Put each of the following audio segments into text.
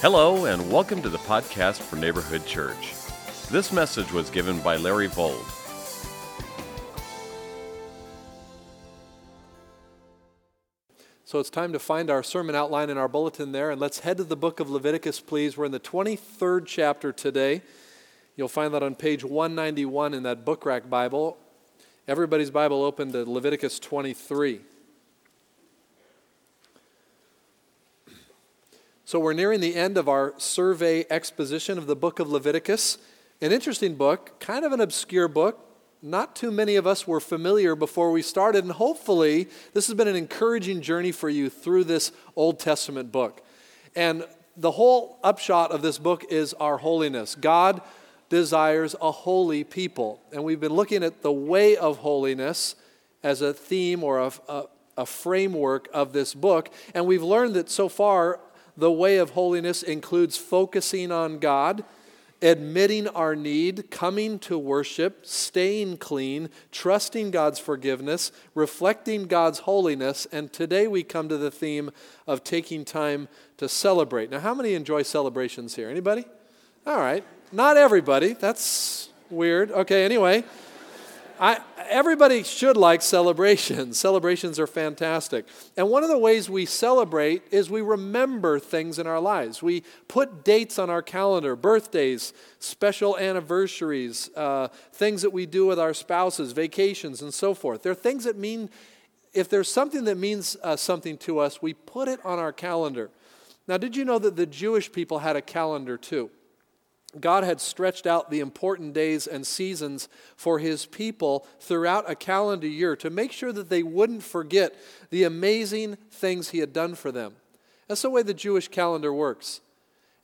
Hello, and welcome to the podcast for Neighborhood Church. This message was given by Larry Vold. So it's time to find our sermon outline in our bulletin there, and let's head to the book of Leviticus, please. We're in the 23rd chapter today. You'll find that on page 191 in that book rack Bible. Everybody's Bible open to Leviticus 23. So we're nearing the end of our survey exposition of the book of Leviticus. An interesting book, kind of an obscure book, not too many of us were familiar before we started, and hopefully, this has been an encouraging journey for you through this Old Testament book. And the whole upshot of this book is our holiness. God desires a holy people. And we've been looking at the way of holiness as a theme or a, a, a framework of this book. And we've learned that so far, the way of holiness includes focusing on God admitting our need, coming to worship, staying clean, trusting God's forgiveness, reflecting God's holiness, and today we come to the theme of taking time to celebrate. Now, how many enjoy celebrations here? Anybody? All right. Not everybody. That's weird. Okay, anyway. I, everybody should like celebrations. Celebrations are fantastic. And one of the ways we celebrate is we remember things in our lives. We put dates on our calendar birthdays, special anniversaries, uh, things that we do with our spouses, vacations, and so forth. There are things that mean, if there's something that means uh, something to us, we put it on our calendar. Now, did you know that the Jewish people had a calendar too? God had stretched out the important days and seasons for his people throughout a calendar year to make sure that they wouldn't forget the amazing things he had done for them. That's the way the Jewish calendar works.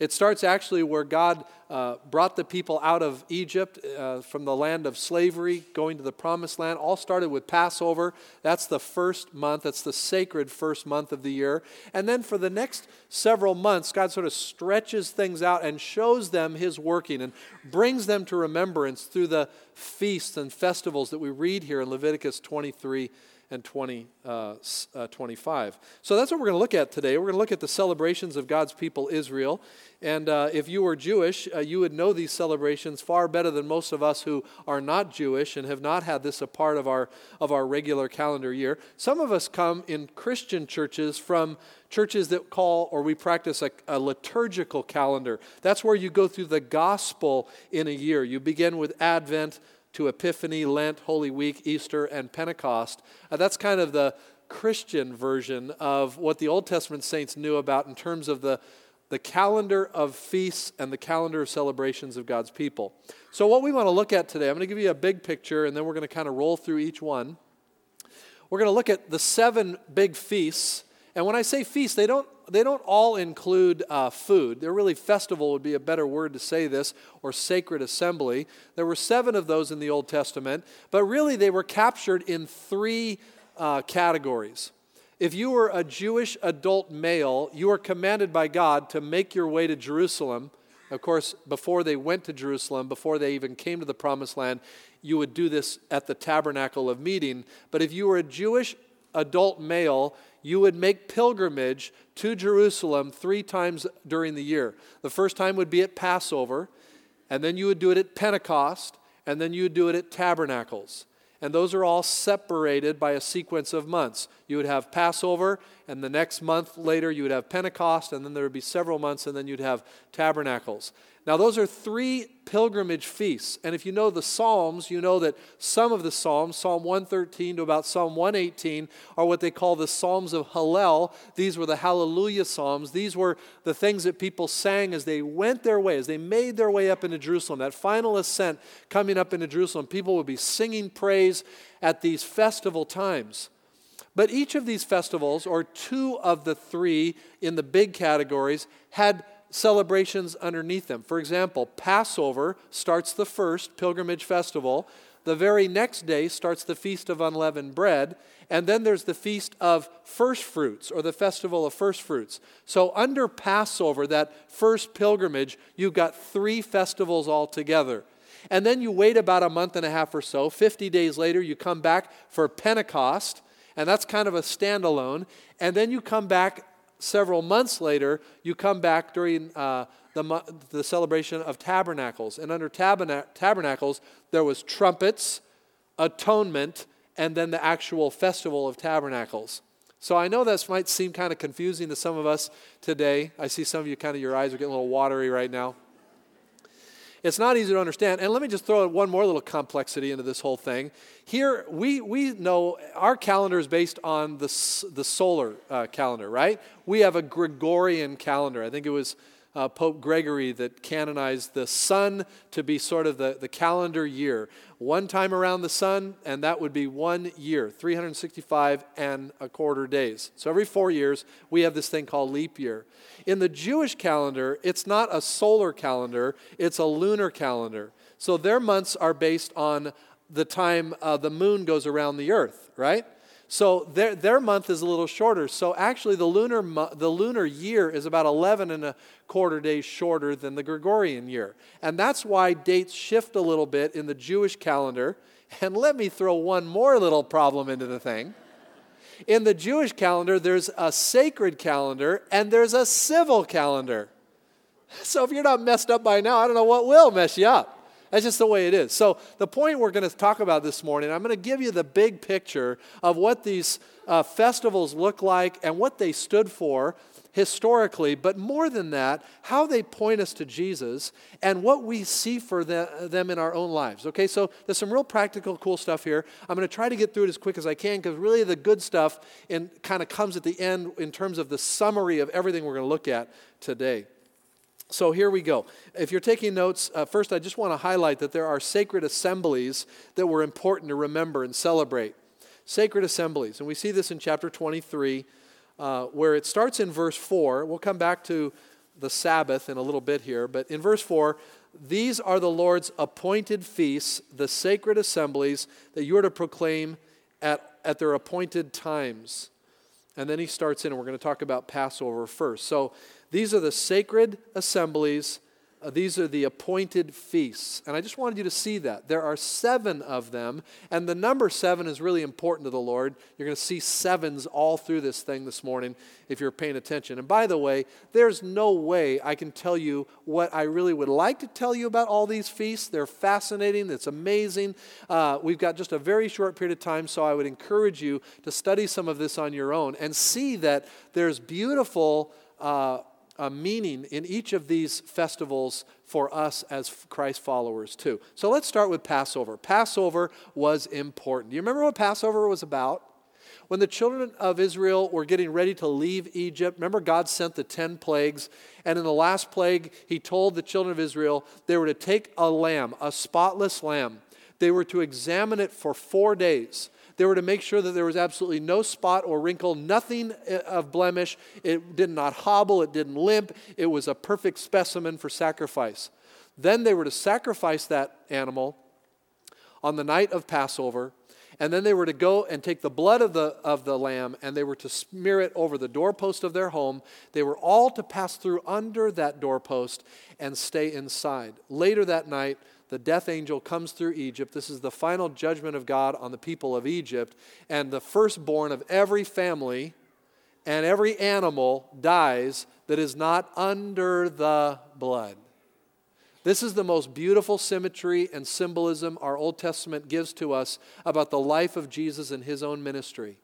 It starts actually where God uh, brought the people out of Egypt uh, from the land of slavery, going to the promised land. All started with Passover. That's the first month, that's the sacred first month of the year. And then for the next several months, God sort of stretches things out and shows them his working and brings them to remembrance through the feasts and festivals that we read here in Leviticus 23 and 20, uh, uh, 25. So that's what we're going to look at today. We're going to look at the celebrations of God's people, Israel. And uh, if you were Jewish, uh, you would know these celebrations far better than most of us who are not Jewish and have not had this a part of our, of our regular calendar year. Some of us come in Christian churches from churches that call or we practice a, a liturgical calendar. That's where you go through the gospel in a year. You begin with Advent to Epiphany, Lent, Holy Week, Easter, and Pentecost. Uh, that's kind of the Christian version of what the Old Testament saints knew about in terms of the, the calendar of feasts and the calendar of celebrations of God's people. So, what we want to look at today, I'm going to give you a big picture and then we're going to kind of roll through each one. We're going to look at the seven big feasts. And when I say feasts, they don't they don't all include uh, food. They're really festival would be a better word to say this, or sacred assembly. There were seven of those in the Old Testament, but really they were captured in three uh, categories. If you were a Jewish adult male, you were commanded by God to make your way to Jerusalem. Of course, before they went to Jerusalem, before they even came to the promised land, you would do this at the tabernacle of meeting. But if you were a Jewish adult male, you would make pilgrimage to Jerusalem three times during the year. The first time would be at Passover, and then you would do it at Pentecost, and then you would do it at Tabernacles. And those are all separated by a sequence of months. You would have Passover, and the next month later you would have Pentecost, and then there would be several months, and then you'd have Tabernacles. Now, those are three pilgrimage feasts. And if you know the Psalms, you know that some of the Psalms, Psalm 113 to about Psalm 118, are what they call the Psalms of Hallel. These were the Hallelujah Psalms. These were the things that people sang as they went their way, as they made their way up into Jerusalem. That final ascent coming up into Jerusalem, people would be singing praise at these festival times. But each of these festivals, or two of the three in the big categories, had celebrations underneath them. For example, Passover starts the first pilgrimage festival. The very next day starts the Feast of Unleavened Bread. And then there's the Feast of First Fruits, or the Festival of First Fruits. So, under Passover, that first pilgrimage, you've got three festivals altogether. And then you wait about a month and a half or so. 50 days later, you come back for Pentecost, and that's kind of a standalone. And then you come back several months later, you come back during uh, the, the celebration of tabernacles. And under taberna- tabernacles, there was trumpets, atonement, and then the actual festival of tabernacles. So I know this might seem kind of confusing to some of us today. I see some of you kind of your eyes are getting a little watery right now. It's not easy to understand. And let me just throw one more little complexity into this whole thing. Here, we, we know our calendar is based on the, the solar uh, calendar, right? We have a Gregorian calendar. I think it was uh, Pope Gregory that canonized the sun to be sort of the, the calendar year. One time around the sun, and that would be one year, 365 and a quarter days. So every four years, we have this thing called leap year. In the Jewish calendar, it's not a solar calendar, it's a lunar calendar. So their months are based on the time uh, the moon goes around the earth, right? So their, their month is a little shorter. So actually, the lunar, the lunar year is about 11 and a quarter days shorter than the Gregorian year. And that's why dates shift a little bit in the Jewish calendar. And let me throw one more little problem into the thing. In the Jewish calendar, there's a sacred calendar and there's a civil calendar. So if you're not messed up by now, I don't know what will mess you up. That's just the way it is. So, the point we're going to talk about this morning, I'm going to give you the big picture of what these uh, festivals look like and what they stood for historically, but more than that, how they point us to Jesus and what we see for the, them in our own lives. Okay, so there's some real practical, cool stuff here. I'm going to try to get through it as quick as I can because really the good stuff kind of comes at the end in terms of the summary of everything we're going to look at today. So here we go. If you're taking notes, uh, first I just want to highlight that there are sacred assemblies that were important to remember and celebrate. Sacred assemblies. And we see this in chapter 23, uh, where it starts in verse 4. We'll come back to the Sabbath in a little bit here, but in verse 4, these are the Lord's appointed feasts, the sacred assemblies that you are to proclaim at, at their appointed times. And then he starts in, and we're going to talk about Passover first. So these are the sacred assemblies. Uh, these are the appointed feasts. And I just wanted you to see that. There are seven of them, and the number seven is really important to the Lord. You're going to see sevens all through this thing this morning if you're paying attention. And by the way, there's no way I can tell you what I really would like to tell you about all these feasts. They're fascinating, it's amazing. Uh, we've got just a very short period of time, so I would encourage you to study some of this on your own and see that there's beautiful. Uh, a meaning in each of these festivals for us as Christ followers, too. So let's start with Passover. Passover was important. Do you remember what Passover was about? When the children of Israel were getting ready to leave Egypt, remember God sent the 10 plagues, and in the last plague, He told the children of Israel they were to take a lamb, a spotless lamb. They were to examine it for four days. They were to make sure that there was absolutely no spot or wrinkle, nothing uh, of blemish. It did not hobble, it didn't limp. It was a perfect specimen for sacrifice. Then they were to sacrifice that animal on the night of Passover. And then they were to go and take the blood of the, of the lamb and they were to smear it over the doorpost of their home. They were all to pass through under that doorpost and stay inside. Later that night, the death angel comes through Egypt. This is the final judgment of God on the people of Egypt. And the firstborn of every family and every animal dies that is not under the blood. This is the most beautiful symmetry and symbolism our Old Testament gives to us about the life of Jesus and his own ministry.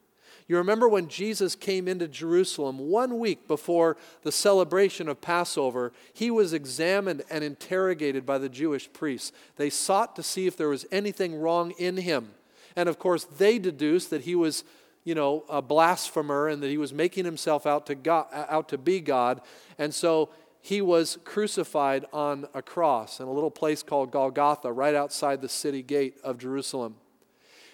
You remember when Jesus came into Jerusalem one week before the celebration of Passover, he was examined and interrogated by the Jewish priests. They sought to see if there was anything wrong in him. And of course, they deduced that he was, you know, a blasphemer and that he was making himself out to, God, out to be God. And so he was crucified on a cross in a little place called Golgotha, right outside the city gate of Jerusalem.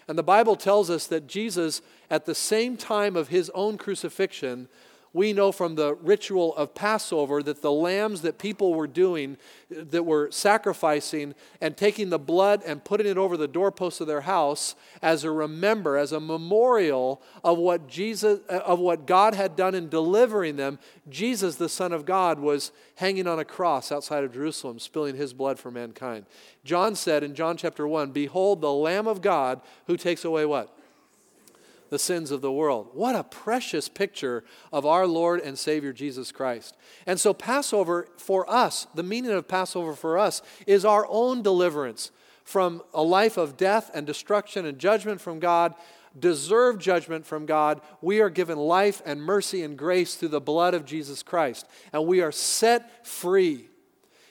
And the Bible tells us that Jesus, at the same time of his own crucifixion, we know from the ritual of Passover that the lambs that people were doing, that were sacrificing and taking the blood and putting it over the doorposts of their house as a remember, as a memorial of what Jesus, uh, of what God had done in delivering them. Jesus, the Son of God, was hanging on a cross outside of Jerusalem, spilling his blood for mankind. John said in John chapter 1, Behold the Lamb of God who takes away what? The sins of the world. What a precious picture of our Lord and Savior Jesus Christ. And so, Passover for us, the meaning of Passover for us, is our own deliverance from a life of death and destruction and judgment from God, deserved judgment from God. We are given life and mercy and grace through the blood of Jesus Christ, and we are set free.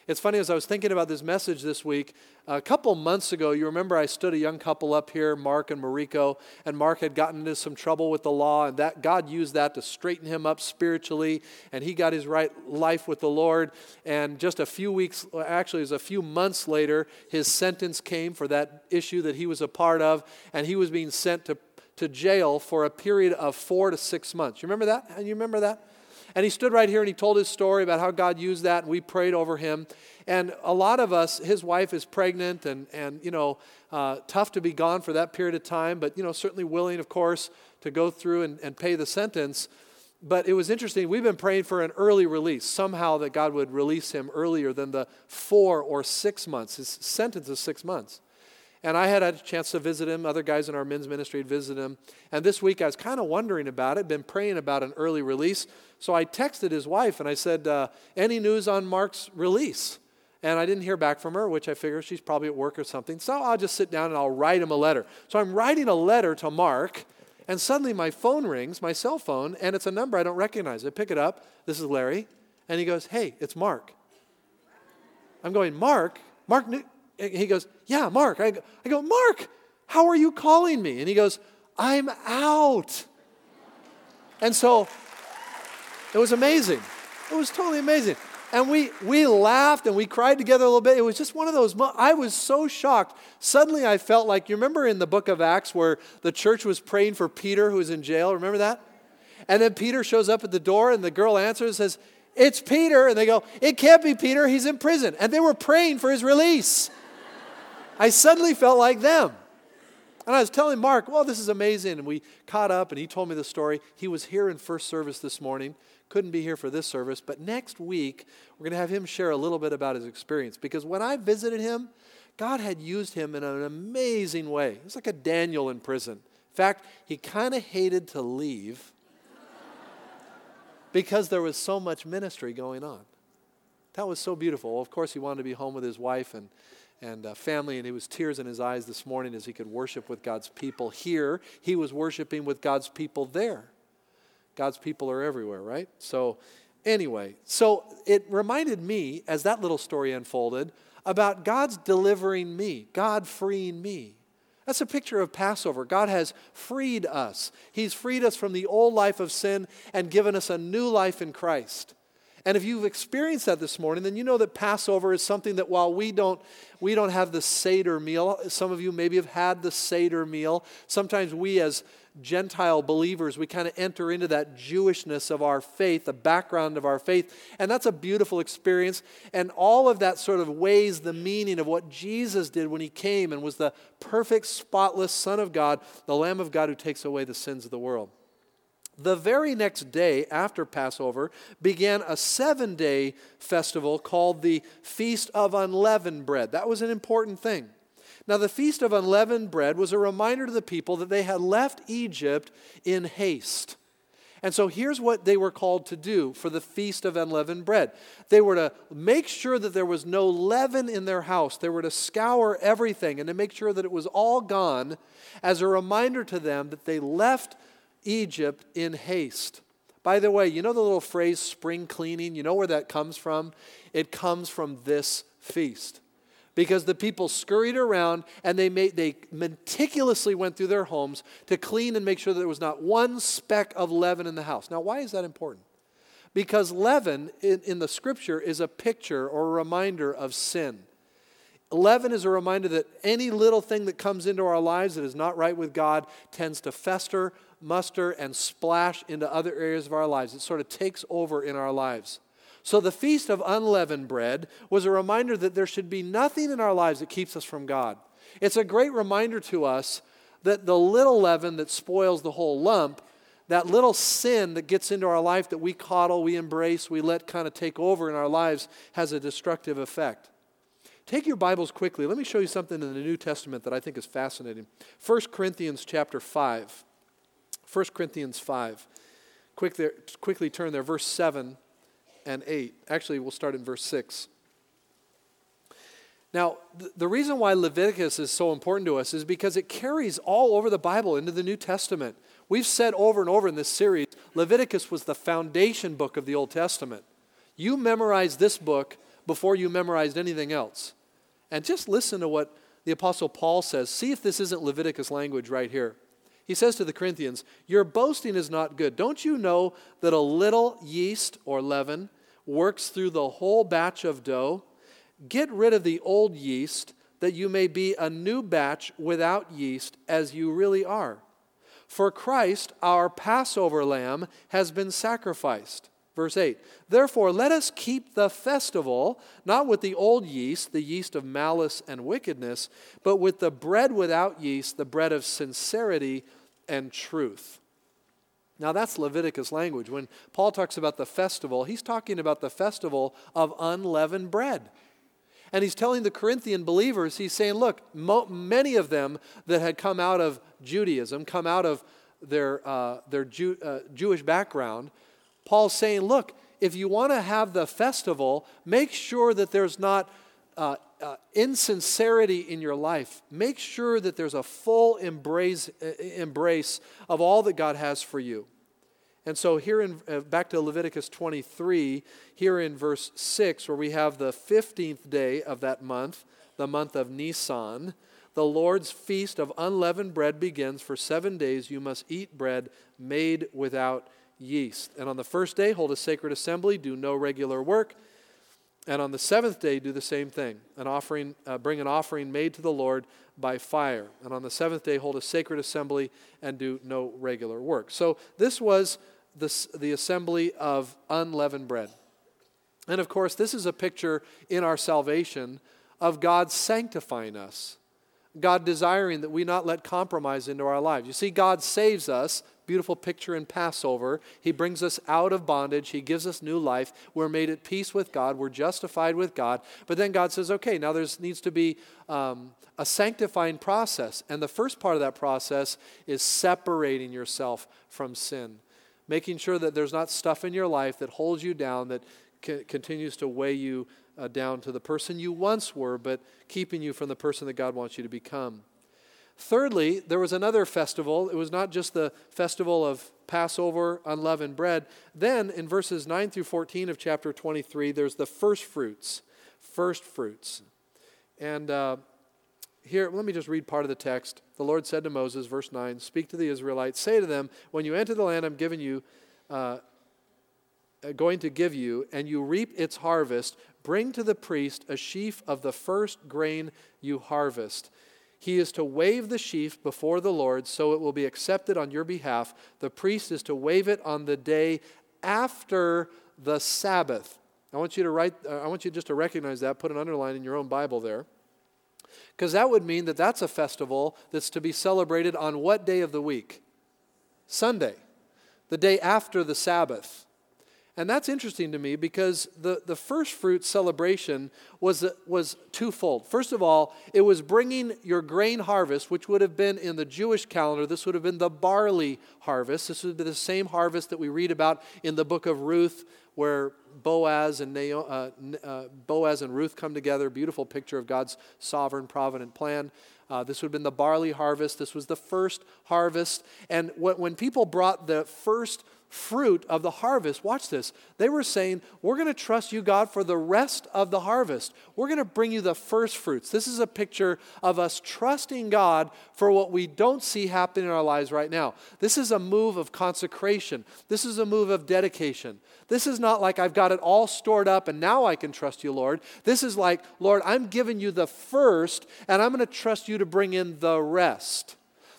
It's funny, as I was thinking about this message this week, a couple months ago, you remember I stood a young couple up here, Mark and Mariko, and Mark had gotten into some trouble with the law, and that God used that to straighten him up spiritually, and he got his right life with the Lord. And just a few weeks, actually, it was a few months later, his sentence came for that issue that he was a part of, and he was being sent to, to jail for a period of four to six months. You remember that? And you remember that? And he stood right here and he told his story about how God used that, and we prayed over him. And a lot of us, his wife is pregnant and, and you know, uh, tough to be gone for that period of time, but, you know, certainly willing, of course, to go through and, and pay the sentence. But it was interesting. We've been praying for an early release, somehow that God would release him earlier than the four or six months. His sentence is six months. And I had a chance to visit him. Other guys in our men's ministry had visited him. And this week I was kind of wondering about it, been praying about an early release. So I texted his wife and I said, uh, Any news on Mark's release? And I didn't hear back from her, which I figure she's probably at work or something. So I'll just sit down and I'll write him a letter. So I'm writing a letter to Mark, and suddenly my phone rings, my cell phone, and it's a number I don't recognize. I pick it up. This is Larry. And he goes, Hey, it's Mark. I'm going, Mark? Mark? He goes, Yeah, Mark. I go, I go, Mark, how are you calling me? And he goes, I'm out. And so it was amazing. It was totally amazing. And we, we laughed and we cried together a little bit. It was just one of those, I was so shocked. Suddenly I felt like, you remember in the book of Acts where the church was praying for Peter who was in jail? Remember that? And then Peter shows up at the door and the girl answers and says, It's Peter. And they go, It can't be Peter. He's in prison. And they were praying for his release. I suddenly felt like them. And I was telling Mark, well, this is amazing. And we caught up and he told me the story. He was here in first service this morning couldn't be here for this service, but next week we're going to have him share a little bit about his experience because when I visited him, God had used him in an amazing way. It's like a Daniel in prison. In fact, he kind of hated to leave because there was so much ministry going on. That was so beautiful. Well, of course, he wanted to be home with his wife and, and uh, family, and it was tears in his eyes this morning as he could worship with God's people here. He was worshiping with God's people there. God's people are everywhere, right? So, anyway, so it reminded me as that little story unfolded about God's delivering me, God freeing me. That's a picture of Passover. God has freed us. He's freed us from the old life of sin and given us a new life in Christ. And if you've experienced that this morning, then you know that Passover is something that while we don't we don't have the Seder meal, some of you maybe have had the Seder meal. Sometimes we as Gentile believers, we kind of enter into that Jewishness of our faith, the background of our faith. And that's a beautiful experience. And all of that sort of weighs the meaning of what Jesus did when he came and was the perfect, spotless Son of God, the Lamb of God who takes away the sins of the world. The very next day after Passover began a seven day festival called the Feast of Unleavened Bread. That was an important thing. Now, the Feast of Unleavened Bread was a reminder to the people that they had left Egypt in haste. And so here's what they were called to do for the Feast of Unleavened Bread. They were to make sure that there was no leaven in their house. They were to scour everything and to make sure that it was all gone as a reminder to them that they left Egypt in haste. By the way, you know the little phrase spring cleaning? You know where that comes from? It comes from this feast. Because the people scurried around and they, made, they meticulously went through their homes to clean and make sure that there was not one speck of leaven in the house. Now, why is that important? Because leaven in, in the scripture is a picture or a reminder of sin. Leaven is a reminder that any little thing that comes into our lives that is not right with God tends to fester, muster, and splash into other areas of our lives. It sort of takes over in our lives. So the Feast of Unleavened Bread was a reminder that there should be nothing in our lives that keeps us from God. It's a great reminder to us that the little leaven that spoils the whole lump, that little sin that gets into our life that we coddle, we embrace, we let kind of take over in our lives, has a destructive effect. Take your Bibles quickly. Let me show you something in the New Testament that I think is fascinating. 1 Corinthians chapter 5. 1 Corinthians 5. Quick there, quickly turn there, verse 7 and 8. Actually, we'll start in verse 6. Now, the reason why Leviticus is so important to us is because it carries all over the Bible into the New Testament. We've said over and over in this series Leviticus was the foundation book of the Old Testament. You memorized this book before you memorized anything else. And just listen to what the Apostle Paul says. See if this isn't Leviticus language right here. He says to the Corinthians, Your boasting is not good. Don't you know that a little yeast or leaven works through the whole batch of dough? Get rid of the old yeast, that you may be a new batch without yeast, as you really are. For Christ, our Passover lamb, has been sacrificed. Verse 8 Therefore, let us keep the festival, not with the old yeast, the yeast of malice and wickedness, but with the bread without yeast, the bread of sincerity and truth. Now, that's Leviticus language. When Paul talks about the festival, he's talking about the festival of unleavened bread. And he's telling the Corinthian believers, he's saying, look, mo- many of them that had come out of Judaism, come out of their, uh, their Jew, uh, Jewish background, Paul's saying, look, if you want to have the festival, make sure that there's not uh, uh, insincerity in your life. Make sure that there's a full embrace, uh, embrace of all that God has for you. And so, here in uh, back to Leviticus 23, here in verse 6, where we have the 15th day of that month, the month of Nisan, the Lord's feast of unleavened bread begins. For seven days you must eat bread made without yeast. And on the first day, hold a sacred assembly, do no regular work. And on the seventh day, do the same thing. An offering, uh, bring an offering made to the Lord by fire. And on the seventh day, hold a sacred assembly and do no regular work. So this was the, the assembly of unleavened bread. And of course, this is a picture in our salvation of God sanctifying us, God desiring that we not let compromise into our lives. You see, God saves us. Beautiful picture in Passover. He brings us out of bondage. He gives us new life. We're made at peace with God. We're justified with God. But then God says, okay, now there needs to be um, a sanctifying process. And the first part of that process is separating yourself from sin making sure that there's not stuff in your life that holds you down, that c- continues to weigh you uh, down to the person you once were, but keeping you from the person that God wants you to become. Thirdly, there was another festival. It was not just the festival of Passover, unleavened bread. Then, in verses 9 through 14 of chapter 23, there's the first fruits. First fruits. And uh, here, let me just read part of the text. The Lord said to Moses, verse 9, Speak to the Israelites, say to them, When you enter the land I'm giving you, uh, uh, going to give you, and you reap its harvest, bring to the priest a sheaf of the first grain you harvest. He is to wave the sheaf before the Lord, so it will be accepted on your behalf. The priest is to wave it on the day after the Sabbath. I want you to write, uh, I want you just to recognize that, put an underline in your own Bible there. Because that would mean that that's a festival that's to be celebrated on what day of the week? Sunday, the day after the Sabbath. And that's interesting to me because the, the first fruit celebration was, was twofold. First of all, it was bringing your grain harvest, which would have been in the Jewish calendar, this would have been the barley harvest. This would be the same harvest that we read about in the book of Ruth, where Boaz and, uh, uh, Boaz and Ruth come together. Beautiful picture of God's sovereign, provident plan. Uh, this would have been the barley harvest. This was the first harvest. And when people brought the first fruit of the harvest, watch this. They were saying, We're going to trust you, God, for the rest of the harvest. We're going to bring you the first fruits. This is a picture of us trusting God for what we don't see happen in our lives right now. This is a move of consecration, this is a move of dedication. This is not like I've got it all stored up and now I can trust you, Lord. This is like, Lord, I'm giving you the first and I'm going to trust you to bring in the rest.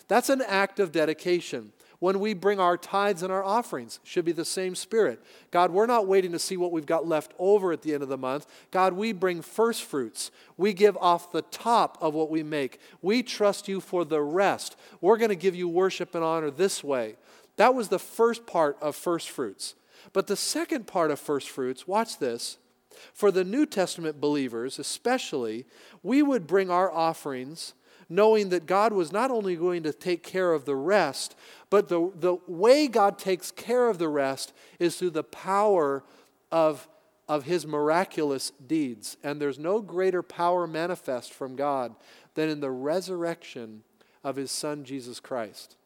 That's an act of dedication when we bring our tithes and our offerings should be the same spirit. God we're not waiting to see what we've got left over at the end of the month. God we bring first fruits. We give off the top of what we make. We trust you for the rest. We're going to give you worship and honor this way. That was the first part of first fruits. But the second part of first fruits watch this for the new testament believers especially we would bring our offerings knowing that God was not only going to take care of the rest, but the, the way God takes care of the rest is through the power of, of his miraculous deeds. And there's no greater power manifest from God than in the resurrection of his son, Jesus Christ.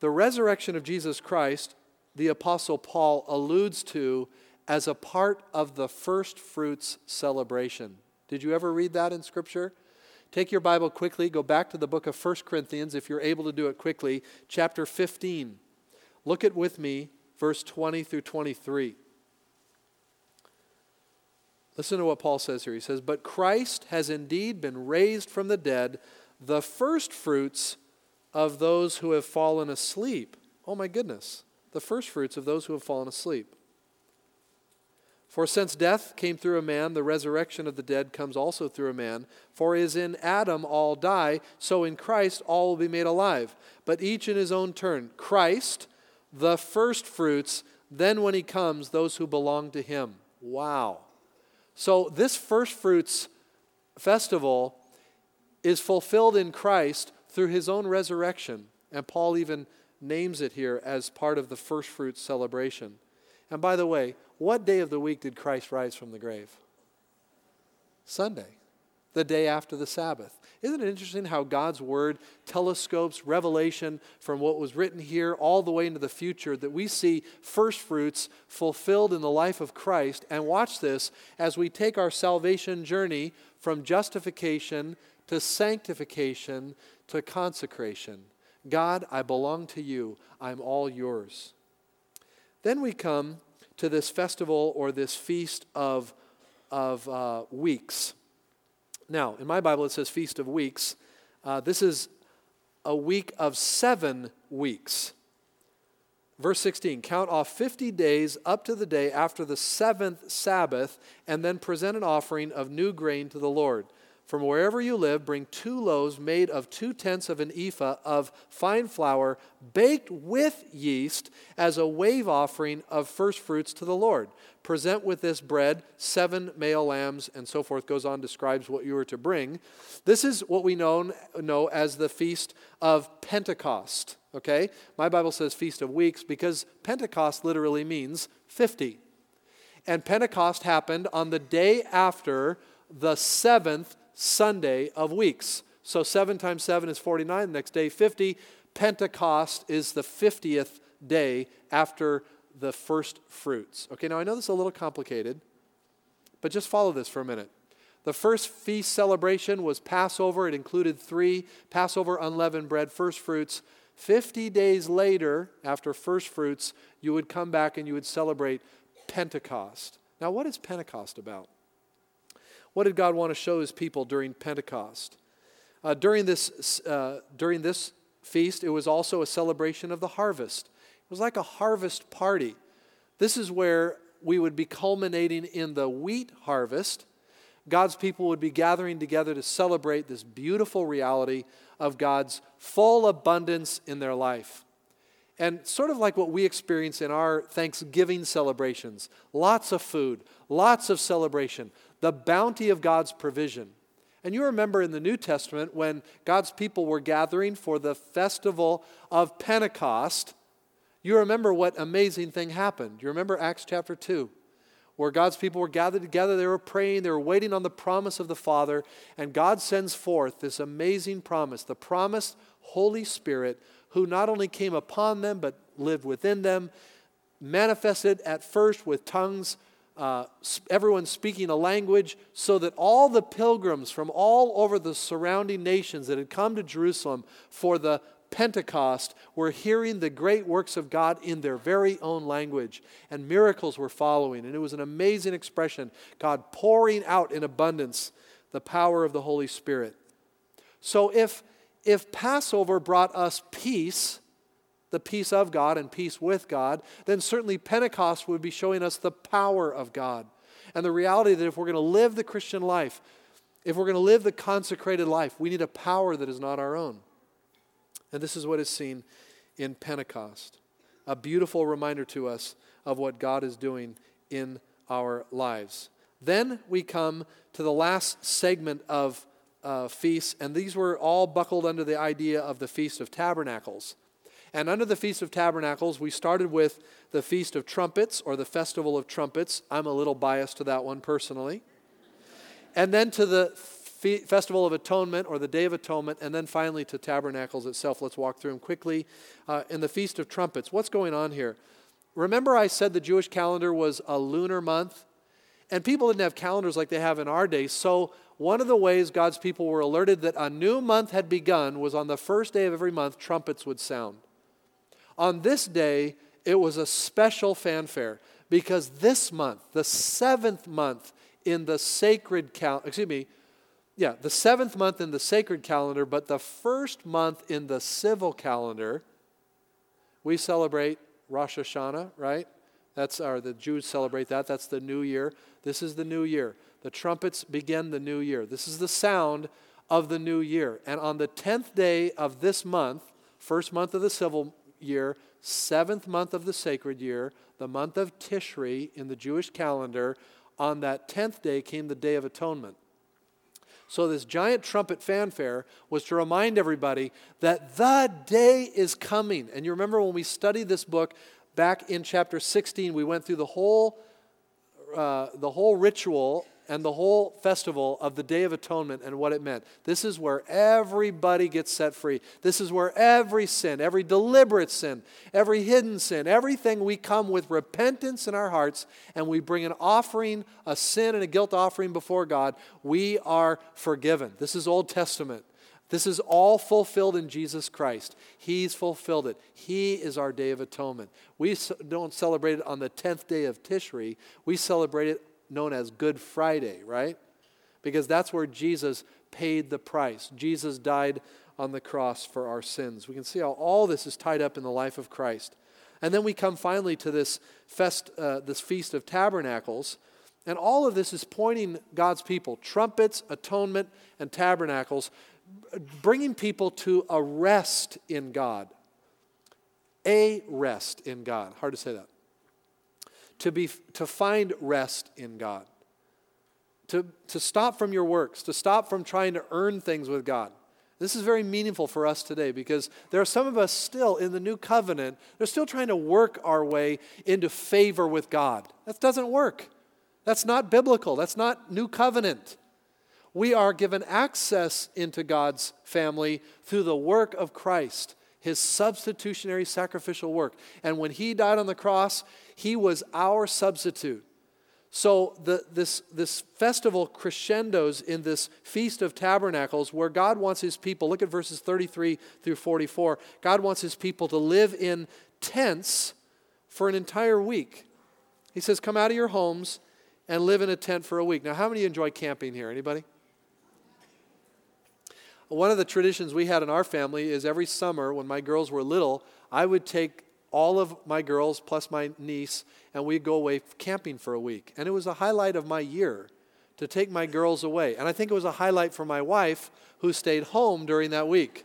The resurrection of Jesus Christ, the Apostle Paul alludes to as a part of the first fruits celebration. Did you ever read that in Scripture? Take your Bible quickly, go back to the book of 1 Corinthians, if you're able to do it quickly, chapter 15. Look at with me, verse 20 through 23. Listen to what Paul says here. He says, But Christ has indeed been raised from the dead, the first fruits of those who have fallen asleep. Oh my goodness, the first fruits of those who have fallen asleep. For since death came through a man, the resurrection of the dead comes also through a man. For as in Adam all die, so in Christ all will be made alive, but each in his own turn. Christ, the first fruits, then when he comes, those who belong to him. Wow. So this first fruits festival is fulfilled in Christ through his own resurrection. And Paul even names it here as part of the first fruits celebration. And by the way, what day of the week did Christ rise from the grave? Sunday, the day after the Sabbath. Isn't it interesting how God's Word telescopes revelation from what was written here all the way into the future that we see first fruits fulfilled in the life of Christ? And watch this as we take our salvation journey from justification to sanctification to consecration. God, I belong to you. I'm all yours. Then we come to this festival or this feast of, of uh, weeks. Now, in my Bible, it says Feast of Weeks. Uh, this is a week of seven weeks. Verse 16 Count off 50 days up to the day after the seventh Sabbath, and then present an offering of new grain to the Lord. From wherever you live, bring two loaves made of two tenths of an ephah of fine flour, baked with yeast, as a wave offering of first fruits to the Lord. Present with this bread seven male lambs, and so forth. Goes on, describes what you are to bring. This is what we know, know as the Feast of Pentecost. Okay? My Bible says Feast of Weeks because Pentecost literally means 50. And Pentecost happened on the day after the seventh Sunday of weeks. So 7 times 7 is 49, the next day 50. Pentecost is the 50th day after the first fruits. Okay, now I know this is a little complicated, but just follow this for a minute. The first feast celebration was Passover. It included three Passover unleavened bread, first fruits. 50 days later, after first fruits, you would come back and you would celebrate Pentecost. Now, what is Pentecost about? What did God want to show his people during Pentecost? Uh, during, this, uh, during this feast, it was also a celebration of the harvest. It was like a harvest party. This is where we would be culminating in the wheat harvest. God's people would be gathering together to celebrate this beautiful reality of God's full abundance in their life. And sort of like what we experience in our Thanksgiving celebrations lots of food, lots of celebration, the bounty of God's provision. And you remember in the New Testament when God's people were gathering for the festival of Pentecost, you remember what amazing thing happened. You remember Acts chapter 2, where God's people were gathered together, they were praying, they were waiting on the promise of the Father, and God sends forth this amazing promise, the promised Holy Spirit, who not only came upon them, but lived within them, manifested at first with tongues uh, everyone speaking a language, so that all the pilgrims from all over the surrounding nations that had come to Jerusalem for the Pentecost were hearing the great works of God in their very own language, and miracles were following. And it was an amazing expression God pouring out in abundance the power of the Holy Spirit. So if, if Passover brought us peace, the peace of God and peace with God, then certainly Pentecost would be showing us the power of God and the reality that if we're going to live the Christian life, if we're going to live the consecrated life, we need a power that is not our own. And this is what is seen in Pentecost a beautiful reminder to us of what God is doing in our lives. Then we come to the last segment of uh, feasts, and these were all buckled under the idea of the Feast of Tabernacles. And under the Feast of Tabernacles, we started with the Feast of Trumpets or the Festival of Trumpets. I'm a little biased to that one personally. And then to the Fe- Festival of Atonement or the Day of Atonement, and then finally to Tabernacles itself. Let's walk through them quickly. Uh, in the Feast of Trumpets, what's going on here? Remember, I said the Jewish calendar was a lunar month? And people didn't have calendars like they have in our day. So, one of the ways God's people were alerted that a new month had begun was on the first day of every month, trumpets would sound. On this day, it was a special fanfare because this month, the seventh month in the sacred calendar, excuse me, yeah, the seventh month in the sacred calendar, but the first month in the civil calendar, we celebrate Rosh Hashanah, right? That's our, the Jews celebrate that. That's the new year. This is the new year. The trumpets begin the new year. This is the sound of the new year. And on the 10th day of this month, first month of the civil year, seventh month of the sacred year, the month of Tishri in the Jewish calendar, on that 10th day came the Day of Atonement. So, this giant trumpet fanfare was to remind everybody that the day is coming. And you remember when we studied this book back in chapter 16, we went through the whole, uh, the whole ritual and the whole festival of the Day of Atonement and what it meant. This is where everybody gets set free. This is where every sin, every deliberate sin, every hidden sin, everything we come with repentance in our hearts and we bring an offering, a sin and a guilt offering before God, we are forgiven. This is Old Testament. This is all fulfilled in Jesus Christ. He's fulfilled it. He is our day of atonement. We don't celebrate it on the 10th day of Tishri. We celebrate it known as Good Friday, right? Because that's where Jesus paid the price. Jesus died on the cross for our sins. We can see how all this is tied up in the life of Christ. And then we come finally to this, fest, uh, this Feast of Tabernacles. And all of this is pointing God's people, trumpets, atonement, and tabernacles, bringing people to a rest in God. A rest in God. Hard to say that to, be, to find rest in God, to, to stop from your works, to stop from trying to earn things with God. This is very meaningful for us today because there are some of us still in the new covenant, they're still trying to work our way into favor with God. That doesn't work. That's not biblical. That's not new covenant. We are given access into God's family through the work of Christ his substitutionary sacrificial work. And when he died on the cross, he was our substitute. So the, this, this festival crescendos in this Feast of Tabernacles where God wants his people, look at verses 33 through 44. God wants his people to live in tents for an entire week. He says, Come out of your homes and live in a tent for a week. Now, how many enjoy camping here? Anybody? One of the traditions we had in our family is every summer when my girls were little, I would take all of my girls plus my niece and we'd go away camping for a week. And it was a highlight of my year to take my girls away. And I think it was a highlight for my wife who stayed home during that week.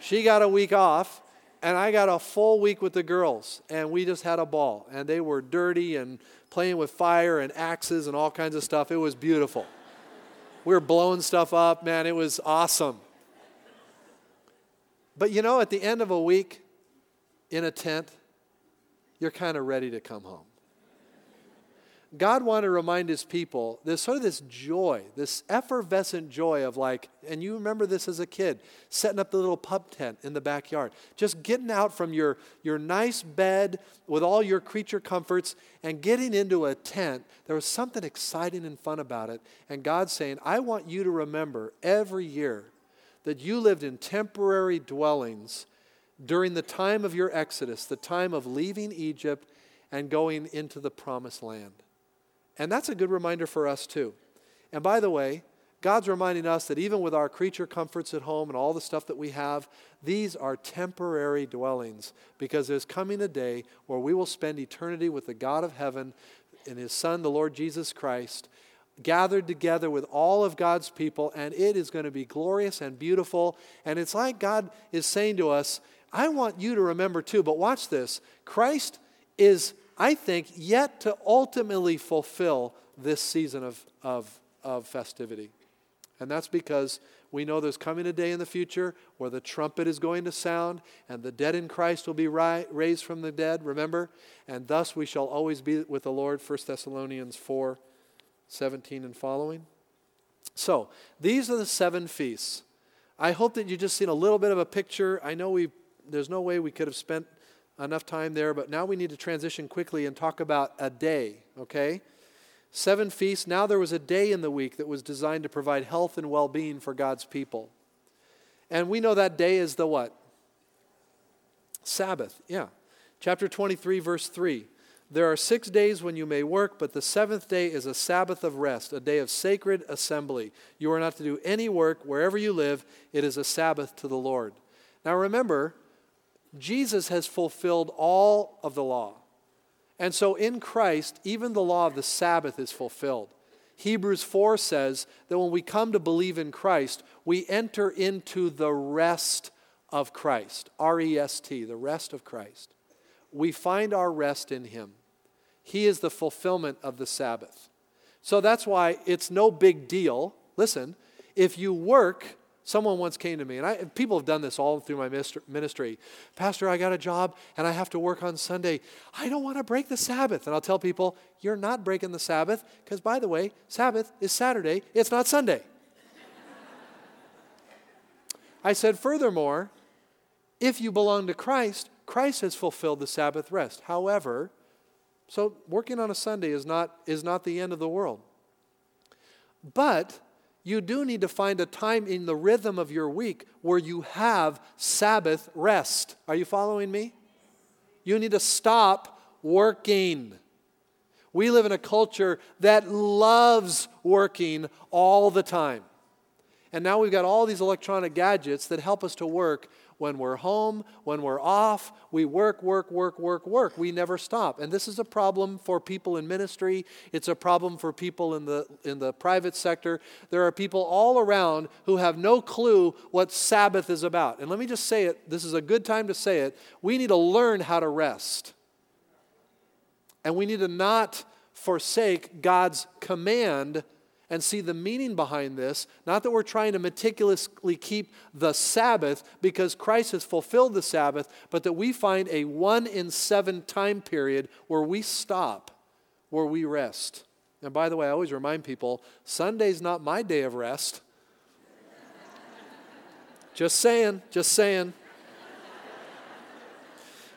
she got a week off and I got a full week with the girls, and we just had a ball. And they were dirty and playing with fire and axes and all kinds of stuff. It was beautiful. We were blowing stuff up, man. It was awesome. But you know, at the end of a week in a tent, you're kind of ready to come home. God wanted to remind his people this sort of this joy, this effervescent joy of like, and you remember this as a kid, setting up the little pup tent in the backyard, just getting out from your, your nice bed with all your creature comforts and getting into a tent. There was something exciting and fun about it. And God's saying, I want you to remember every year that you lived in temporary dwellings during the time of your exodus, the time of leaving Egypt and going into the promised land. And that's a good reminder for us, too. And by the way, God's reminding us that even with our creature comforts at home and all the stuff that we have, these are temporary dwellings because there's coming a day where we will spend eternity with the God of heaven and His Son, the Lord Jesus Christ, gathered together with all of God's people, and it is going to be glorious and beautiful. And it's like God is saying to us, I want you to remember too, but watch this Christ is I think, yet to ultimately fulfill this season of, of, of festivity. And that's because we know there's coming a day in the future where the trumpet is going to sound and the dead in Christ will be ri- raised from the dead, remember? And thus we shall always be with the Lord, 1 Thessalonians 4 17 and following. So, these are the seven feasts. I hope that you've just seen a little bit of a picture. I know we there's no way we could have spent enough time there, but now we need to transition quickly and talk about a day, okay? Seven feasts. Now there was a day in the week that was designed to provide health and well being for God's people. And we know that day is the what? Sabbath, yeah. Chapter 23, verse 3. There are six days when you may work, but the seventh day is a Sabbath of rest, a day of sacred assembly. You are not to do any work wherever you live, it is a Sabbath to the Lord. Now remember, Jesus has fulfilled all of the law. And so in Christ, even the law of the Sabbath is fulfilled. Hebrews 4 says that when we come to believe in Christ, we enter into the rest of Christ. R E S T, the rest of Christ. We find our rest in Him. He is the fulfillment of the Sabbath. So that's why it's no big deal. Listen, if you work Someone once came to me, and I, people have done this all through my ministry. Pastor, I got a job and I have to work on Sunday. I don't want to break the Sabbath. And I'll tell people, you're not breaking the Sabbath because, by the way, Sabbath is Saturday, it's not Sunday. I said, furthermore, if you belong to Christ, Christ has fulfilled the Sabbath rest. However, so working on a Sunday is not, is not the end of the world. But you do need to find a time in the rhythm of your week where you have Sabbath rest. Are you following me? You need to stop working. We live in a culture that loves working all the time. And now we've got all these electronic gadgets that help us to work when we're home, when we're off, we work, work, work, work, work. We never stop. And this is a problem for people in ministry. It's a problem for people in the, in the private sector. There are people all around who have no clue what Sabbath is about. And let me just say it this is a good time to say it. We need to learn how to rest. And we need to not forsake God's command and see the meaning behind this. Not that we're trying to meticulously keep the Sabbath because Christ has fulfilled the Sabbath, but that we find a one in seven time period where we stop, where we rest. And by the way, I always remind people Sunday's not my day of rest. just saying, just saying.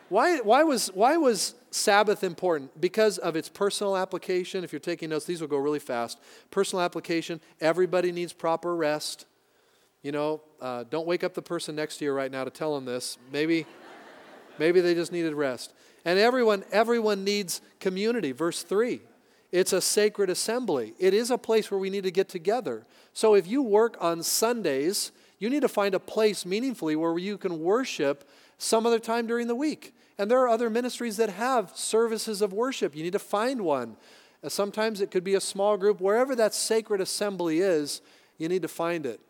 Why, why, was, why was Sabbath important? Because of its personal application. If you're taking notes, these will go really fast. Personal application, everybody needs proper rest. You know, uh, don't wake up the person next to you right now to tell them this. Maybe, maybe they just needed rest. And everyone, everyone needs community. Verse 3. It's a sacred assembly. It is a place where we need to get together. So if you work on Sundays, you need to find a place meaningfully where you can worship some other time during the week. And there are other ministries that have services of worship. You need to find one. Sometimes it could be a small group. Wherever that sacred assembly is, you need to find it.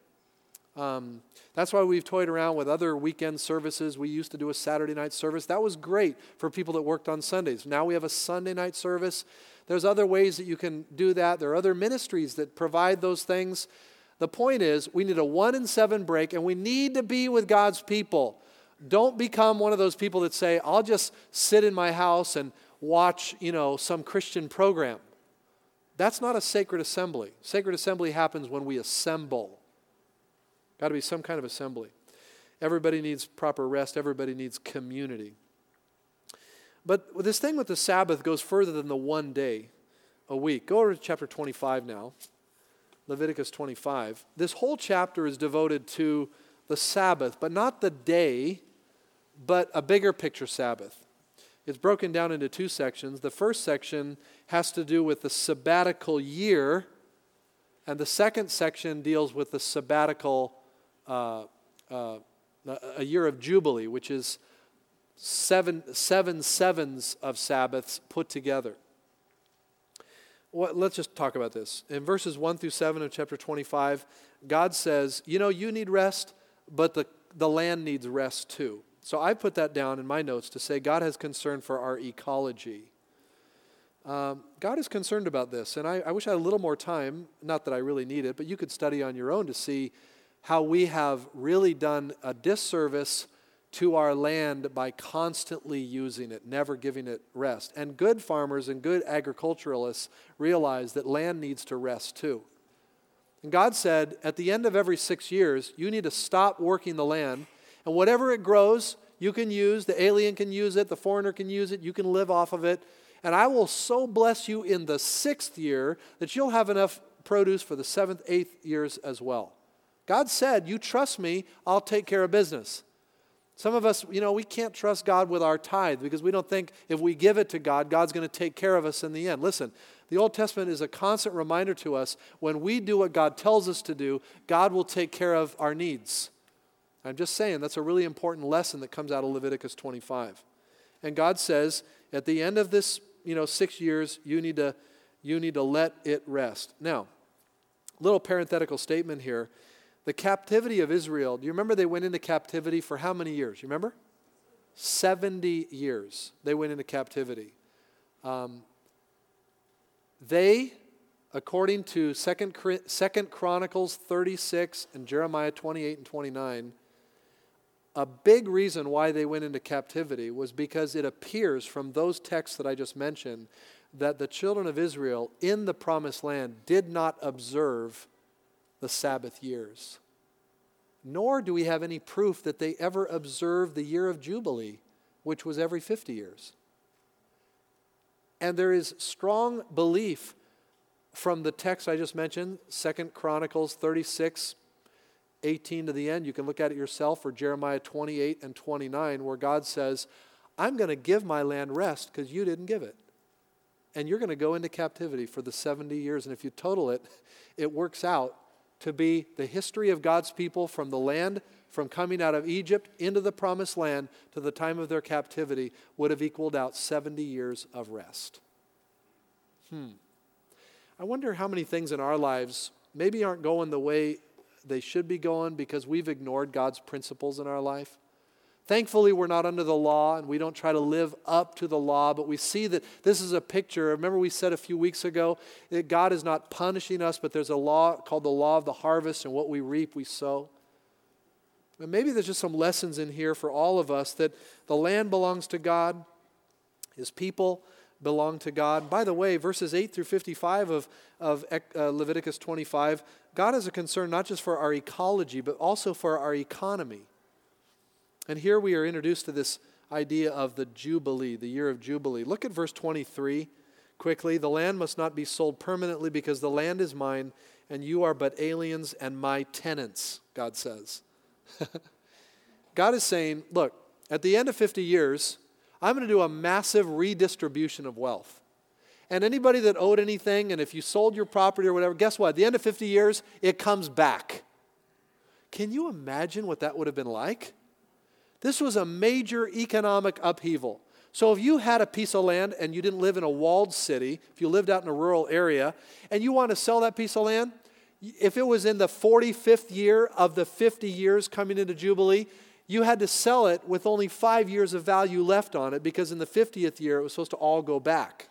Um, that's why we've toyed around with other weekend services. We used to do a Saturday night service. That was great for people that worked on Sundays. Now we have a Sunday night service. There's other ways that you can do that. There are other ministries that provide those things. The point is, we need a one in seven break, and we need to be with God's people. Don't become one of those people that say, I'll just sit in my house and watch, you know, some Christian program. That's not a sacred assembly. Sacred assembly happens when we assemble. Got to be some kind of assembly. Everybody needs proper rest, everybody needs community. But this thing with the Sabbath goes further than the one day a week. Go over to chapter 25 now. Leviticus 25. This whole chapter is devoted to the Sabbath, but not the day but a bigger picture Sabbath. It's broken down into two sections. The first section has to do with the sabbatical year, and the second section deals with the sabbatical, uh, uh, a year of Jubilee, which is seven, seven sevens of Sabbaths put together. Well, let's just talk about this. In verses 1 through 7 of chapter 25, God says, You know, you need rest, but the, the land needs rest too. So I put that down in my notes to say God has concern for our ecology. Um, God is concerned about this, and I, I wish I had a little more time. Not that I really need it, but you could study on your own to see how we have really done a disservice to our land by constantly using it, never giving it rest. And good farmers and good agriculturalists realize that land needs to rest too. And God said, at the end of every six years, you need to stop working the land, and whatever it grows, you can use. The alien can use it, the foreigner can use it, you can live off of it. And I will so bless you in the sixth year that you'll have enough produce for the seventh, eighth years as well. God said, You trust me, I'll take care of business. Some of us, you know, we can't trust God with our tithe because we don't think if we give it to God, God's going to take care of us in the end. Listen, the Old Testament is a constant reminder to us when we do what God tells us to do, God will take care of our needs. I'm just saying that's a really important lesson that comes out of Leviticus 25. And God says, at the end of this, you know, six years, you need to, you need to let it rest. Now, little parenthetical statement here the captivity of Israel, do you remember they went into captivity for how many years? You remember? 70 years they went into captivity. Um, they, according to Second, Chronicles 36 and Jeremiah 28 and 29, a big reason why they went into captivity was because it appears from those texts that I just mentioned that the children of Israel in the promised land did not observe the Sabbath years. Nor do we have any proof that they ever observed the year of Jubilee, which was every 50 years. And there is strong belief from the text I just mentioned, Second Chronicles 36, 18 to the end. You can look at it yourself, or Jeremiah 28 and 29, where God says, I'm going to give my land rest because you didn't give it. And you're going to go into captivity for the 70 years. And if you total it, it works out to be the history of God's people from the land, from coming out of Egypt into the promised land to the time of their captivity, would have equaled out 70 years of rest. Hmm. I wonder how many things in our lives maybe aren't going the way they should be going because we've ignored God's principles in our life. Thankfully, we're not under the law and we don't try to live up to the law, but we see that this is a picture. Remember, we said a few weeks ago that God is not punishing us, but there's a law called the law of the harvest, and what we reap, we sow. And maybe there's just some lessons in here for all of us that the land belongs to God, His people belong to God. By the way, verses 8 through 55 of, of uh, Leviticus 25, God is a concern not just for our ecology, but also for our economy. And here we are introduced to this idea of the Jubilee, the year of Jubilee. Look at verse 23 quickly. The land must not be sold permanently because the land is mine, and you are but aliens and my tenants, God says. God is saying, look, at the end of 50 years, I'm going to do a massive redistribution of wealth. And anybody that owed anything, and if you sold your property or whatever, guess what? At the end of 50 years, it comes back. Can you imagine what that would have been like? This was a major economic upheaval. So, if you had a piece of land and you didn't live in a walled city, if you lived out in a rural area, and you want to sell that piece of land, if it was in the 45th year of the 50 years coming into Jubilee, you had to sell it with only five years of value left on it because in the 50th year it was supposed to all go back.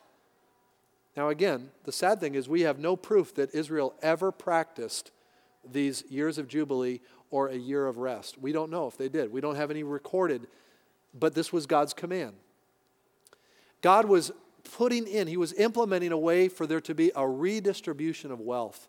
Now, again, the sad thing is we have no proof that Israel ever practiced these years of Jubilee or a year of rest. We don't know if they did. We don't have any recorded, but this was God's command. God was putting in, He was implementing a way for there to be a redistribution of wealth.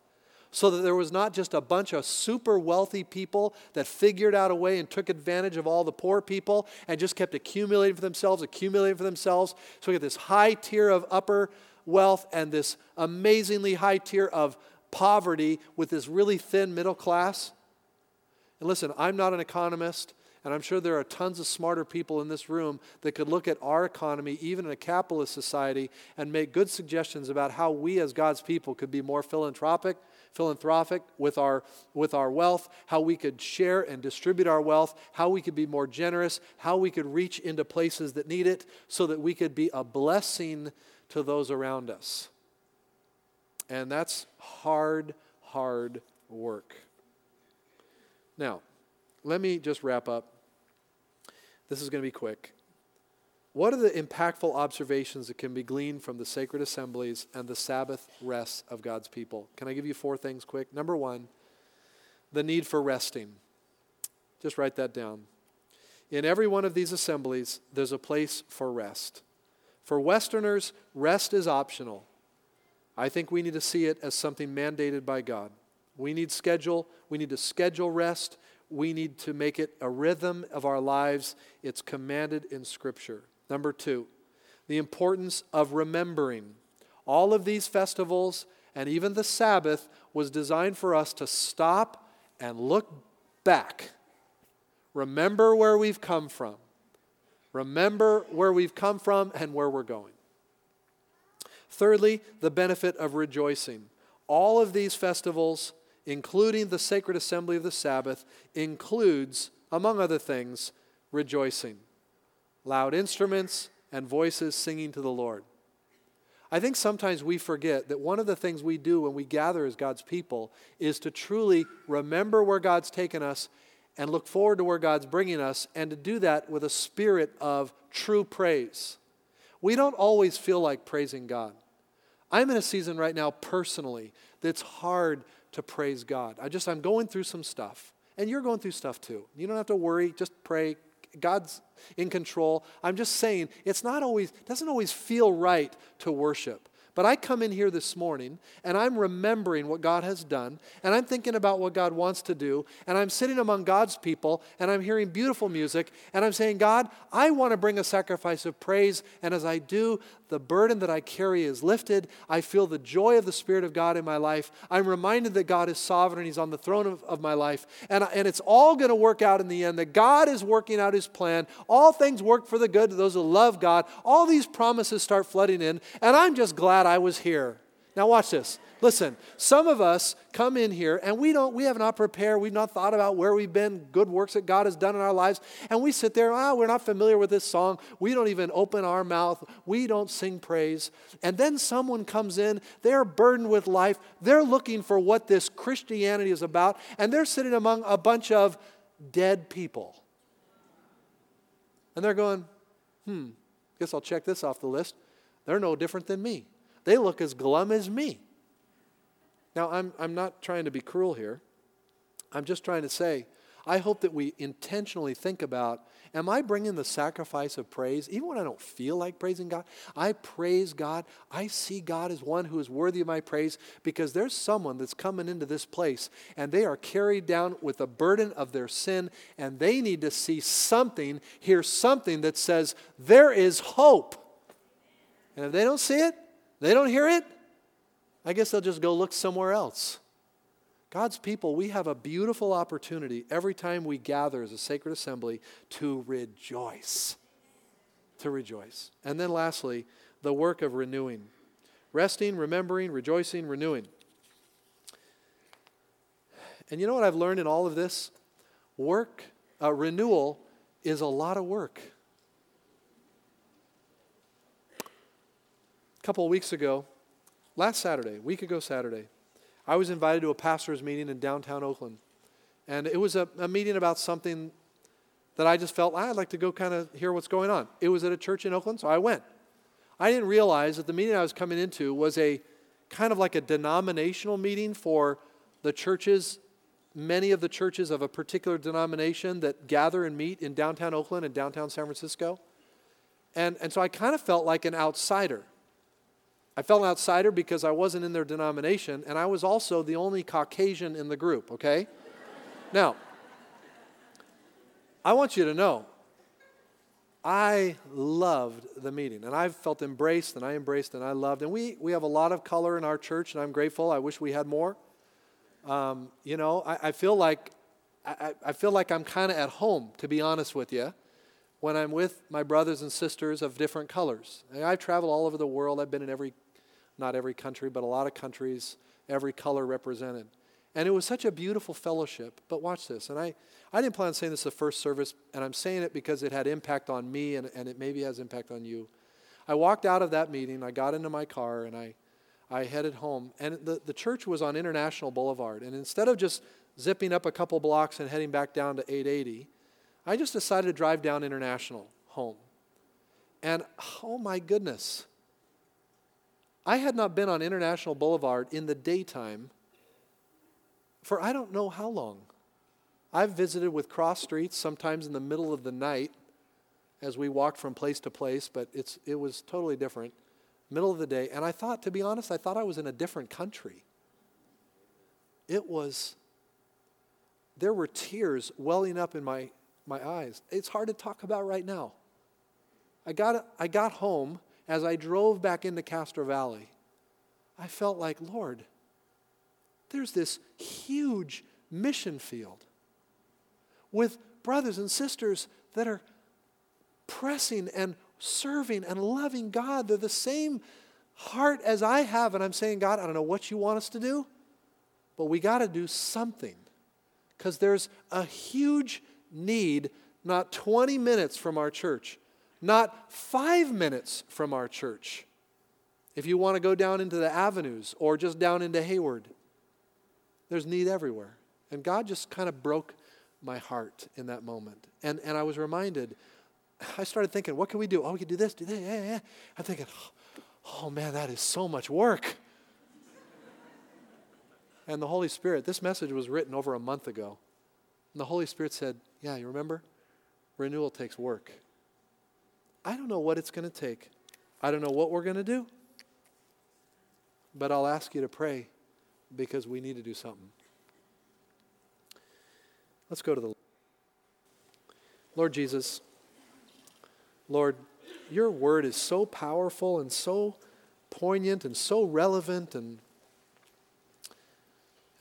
So that there was not just a bunch of super wealthy people that figured out a way and took advantage of all the poor people and just kept accumulating for themselves, accumulating for themselves. So we get this high tier of upper wealth and this amazingly high tier of poverty with this really thin middle class. And listen, I'm not an economist, and I'm sure there are tons of smarter people in this room that could look at our economy, even in a capitalist society, and make good suggestions about how we as God's people could be more philanthropic, philanthropic with our, with our wealth, how we could share and distribute our wealth, how we could be more generous, how we could reach into places that need it, so that we could be a blessing to those around us. And that's hard, hard work. Now, let me just wrap up. This is going to be quick. what are the impactful observations that can be gleaned from the sacred assemblies and the Sabbath rests of God's people? Can I give you four things quick? Number one, the need for resting. Just write that down. In every one of these assemblies, there's a place for rest. For Westerners, rest is optional. I think we need to see it as something mandated by God. We need schedule, we need to schedule rest, we need to make it a rhythm of our lives. It's commanded in Scripture. Number two, the importance of remembering. All of these festivals and even the Sabbath was designed for us to stop and look back. Remember where we've come from. Remember where we've come from and where we're going. Thirdly, the benefit of rejoicing. All of these festivals, including the sacred assembly of the Sabbath, includes, among other things, rejoicing. Loud instruments and voices singing to the Lord. I think sometimes we forget that one of the things we do when we gather as God's people is to truly remember where God's taken us and look forward to where God's bringing us, and to do that with a spirit of true praise. We don't always feel like praising God. I'm in a season right now personally that's hard to praise God. I just, I'm going through some stuff. And you're going through stuff too. You don't have to worry, just pray. God's in control. I'm just saying, it's not always, doesn't always feel right to worship. But I come in here this morning and I'm remembering what God has done and I'm thinking about what God wants to do and I'm sitting among God's people and I'm hearing beautiful music and I'm saying, God, I want to bring a sacrifice of praise. And as I do, the burden that I carry is lifted. I feel the joy of the Spirit of God in my life. I'm reminded that God is sovereign, He's on the throne of, of my life. And, and it's all going to work out in the end, that God is working out His plan. All things work for the good to those who love God. All these promises start flooding in, and I'm just glad I was here. Now, watch this. Listen, some of us come in here and we don't, we have not prepared, we've not thought about where we've been, good works that God has done in our lives, and we sit there, ah, oh, we're not familiar with this song. We don't even open our mouth. We don't sing praise. And then someone comes in, they're burdened with life, they're looking for what this Christianity is about, and they're sitting among a bunch of dead people. And they're going, hmm, guess I'll check this off the list. They're no different than me. They look as glum as me. Now, I'm, I'm not trying to be cruel here. I'm just trying to say, I hope that we intentionally think about am I bringing the sacrifice of praise, even when I don't feel like praising God? I praise God. I see God as one who is worthy of my praise because there's someone that's coming into this place and they are carried down with the burden of their sin and they need to see something, hear something that says, there is hope. And if they don't see it, they don't hear it, I guess they'll just go look somewhere else. God's people, we have a beautiful opportunity every time we gather as a sacred assembly to rejoice. To rejoice. And then lastly, the work of renewing resting, remembering, rejoicing, renewing. And you know what I've learned in all of this? Work, uh, renewal is a lot of work. A couple of weeks ago, last Saturday, week ago Saturday, I was invited to a pastor's meeting in downtown Oakland. And it was a, a meeting about something that I just felt ah, I'd like to go kind of hear what's going on. It was at a church in Oakland, so I went. I didn't realize that the meeting I was coming into was a kind of like a denominational meeting for the churches, many of the churches of a particular denomination that gather and meet in downtown Oakland and downtown San Francisco. And, and so I kind of felt like an outsider. I felt an outsider because I wasn't in their denomination, and I was also the only Caucasian in the group, okay? now, I want you to know, I loved the meeting, and I felt embraced, and I embraced, and I loved. And we, we have a lot of color in our church, and I'm grateful. I wish we had more. Um, you know, I, I feel like I, I feel like I'm kind of at home, to be honest with you when I'm with my brothers and sisters of different colors. And I've traveled all over the world. I've been in every, not every country, but a lot of countries, every color represented. And it was such a beautiful fellowship. But watch this. And I, I didn't plan on saying this the first service, and I'm saying it because it had impact on me and, and it maybe has impact on you. I walked out of that meeting, I got into my car, and I, I headed home. And the, the church was on International Boulevard. And instead of just zipping up a couple blocks and heading back down to 880, I just decided to drive down International home. And oh my goodness, I had not been on International Boulevard in the daytime for I don't know how long. I've visited with cross streets sometimes in the middle of the night as we walked from place to place, but it's, it was totally different. Middle of the day. And I thought, to be honest, I thought I was in a different country. It was, there were tears welling up in my, my eyes. It's hard to talk about right now. I got, I got home as I drove back into Castro Valley. I felt like, Lord, there's this huge mission field with brothers and sisters that are pressing and serving and loving God. They're the same heart as I have. And I'm saying, God, I don't know what you want us to do, but we got to do something because there's a huge need not 20 minutes from our church, not five minutes from our church. If you want to go down into the avenues or just down into Hayward, there's need everywhere. And God just kind of broke my heart in that moment. And, and I was reminded, I started thinking, what can we do? Oh, we can do this, do that, yeah, yeah. I'm thinking, oh man, that is so much work. and the Holy Spirit, this message was written over a month ago. And the Holy Spirit said, yeah, you remember? Renewal takes work. I don't know what it's going to take. I don't know what we're going to do. But I'll ask you to pray because we need to do something. Let's go to the Lord Jesus. Lord, your word is so powerful and so poignant and so relevant and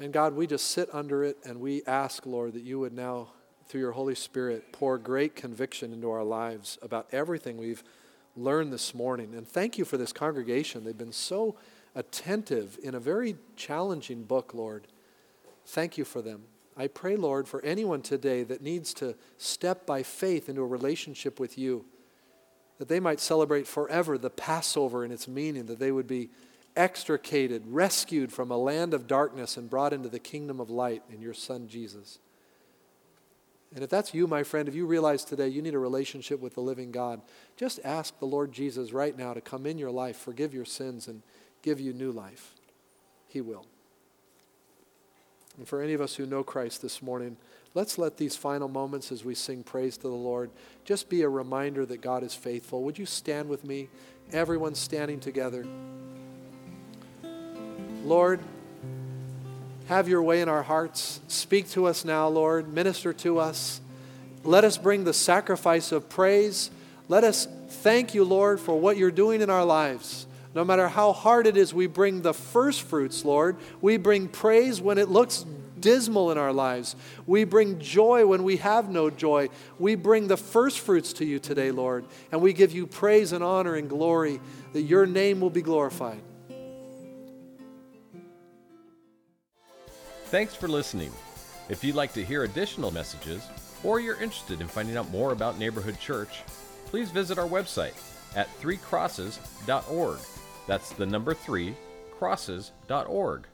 and God, we just sit under it and we ask, Lord, that you would now through your Holy Spirit pour great conviction into our lives about everything we've learned this morning. And thank you for this congregation. They've been so attentive in a very challenging book, Lord. Thank you for them. I pray, Lord, for anyone today that needs to step by faith into a relationship with you, that they might celebrate forever the Passover and its meaning, that they would be extricated, rescued from a land of darkness, and brought into the kingdom of light in your Son, Jesus. And if that's you, my friend, if you realize today you need a relationship with the living God, just ask the Lord Jesus right now to come in your life, forgive your sins, and give you new life. He will. And for any of us who know Christ this morning, let's let these final moments as we sing praise to the Lord just be a reminder that God is faithful. Would you stand with me? Everyone standing together. Lord, have your way in our hearts. Speak to us now, Lord. Minister to us. Let us bring the sacrifice of praise. Let us thank you, Lord, for what you're doing in our lives. No matter how hard it is, we bring the first fruits, Lord. We bring praise when it looks dismal in our lives. We bring joy when we have no joy. We bring the first fruits to you today, Lord. And we give you praise and honor and glory that your name will be glorified. Thanks for listening. If you'd like to hear additional messages, or you're interested in finding out more about Neighborhood Church, please visit our website at threecrosses.org. That's the number three, crosses.org.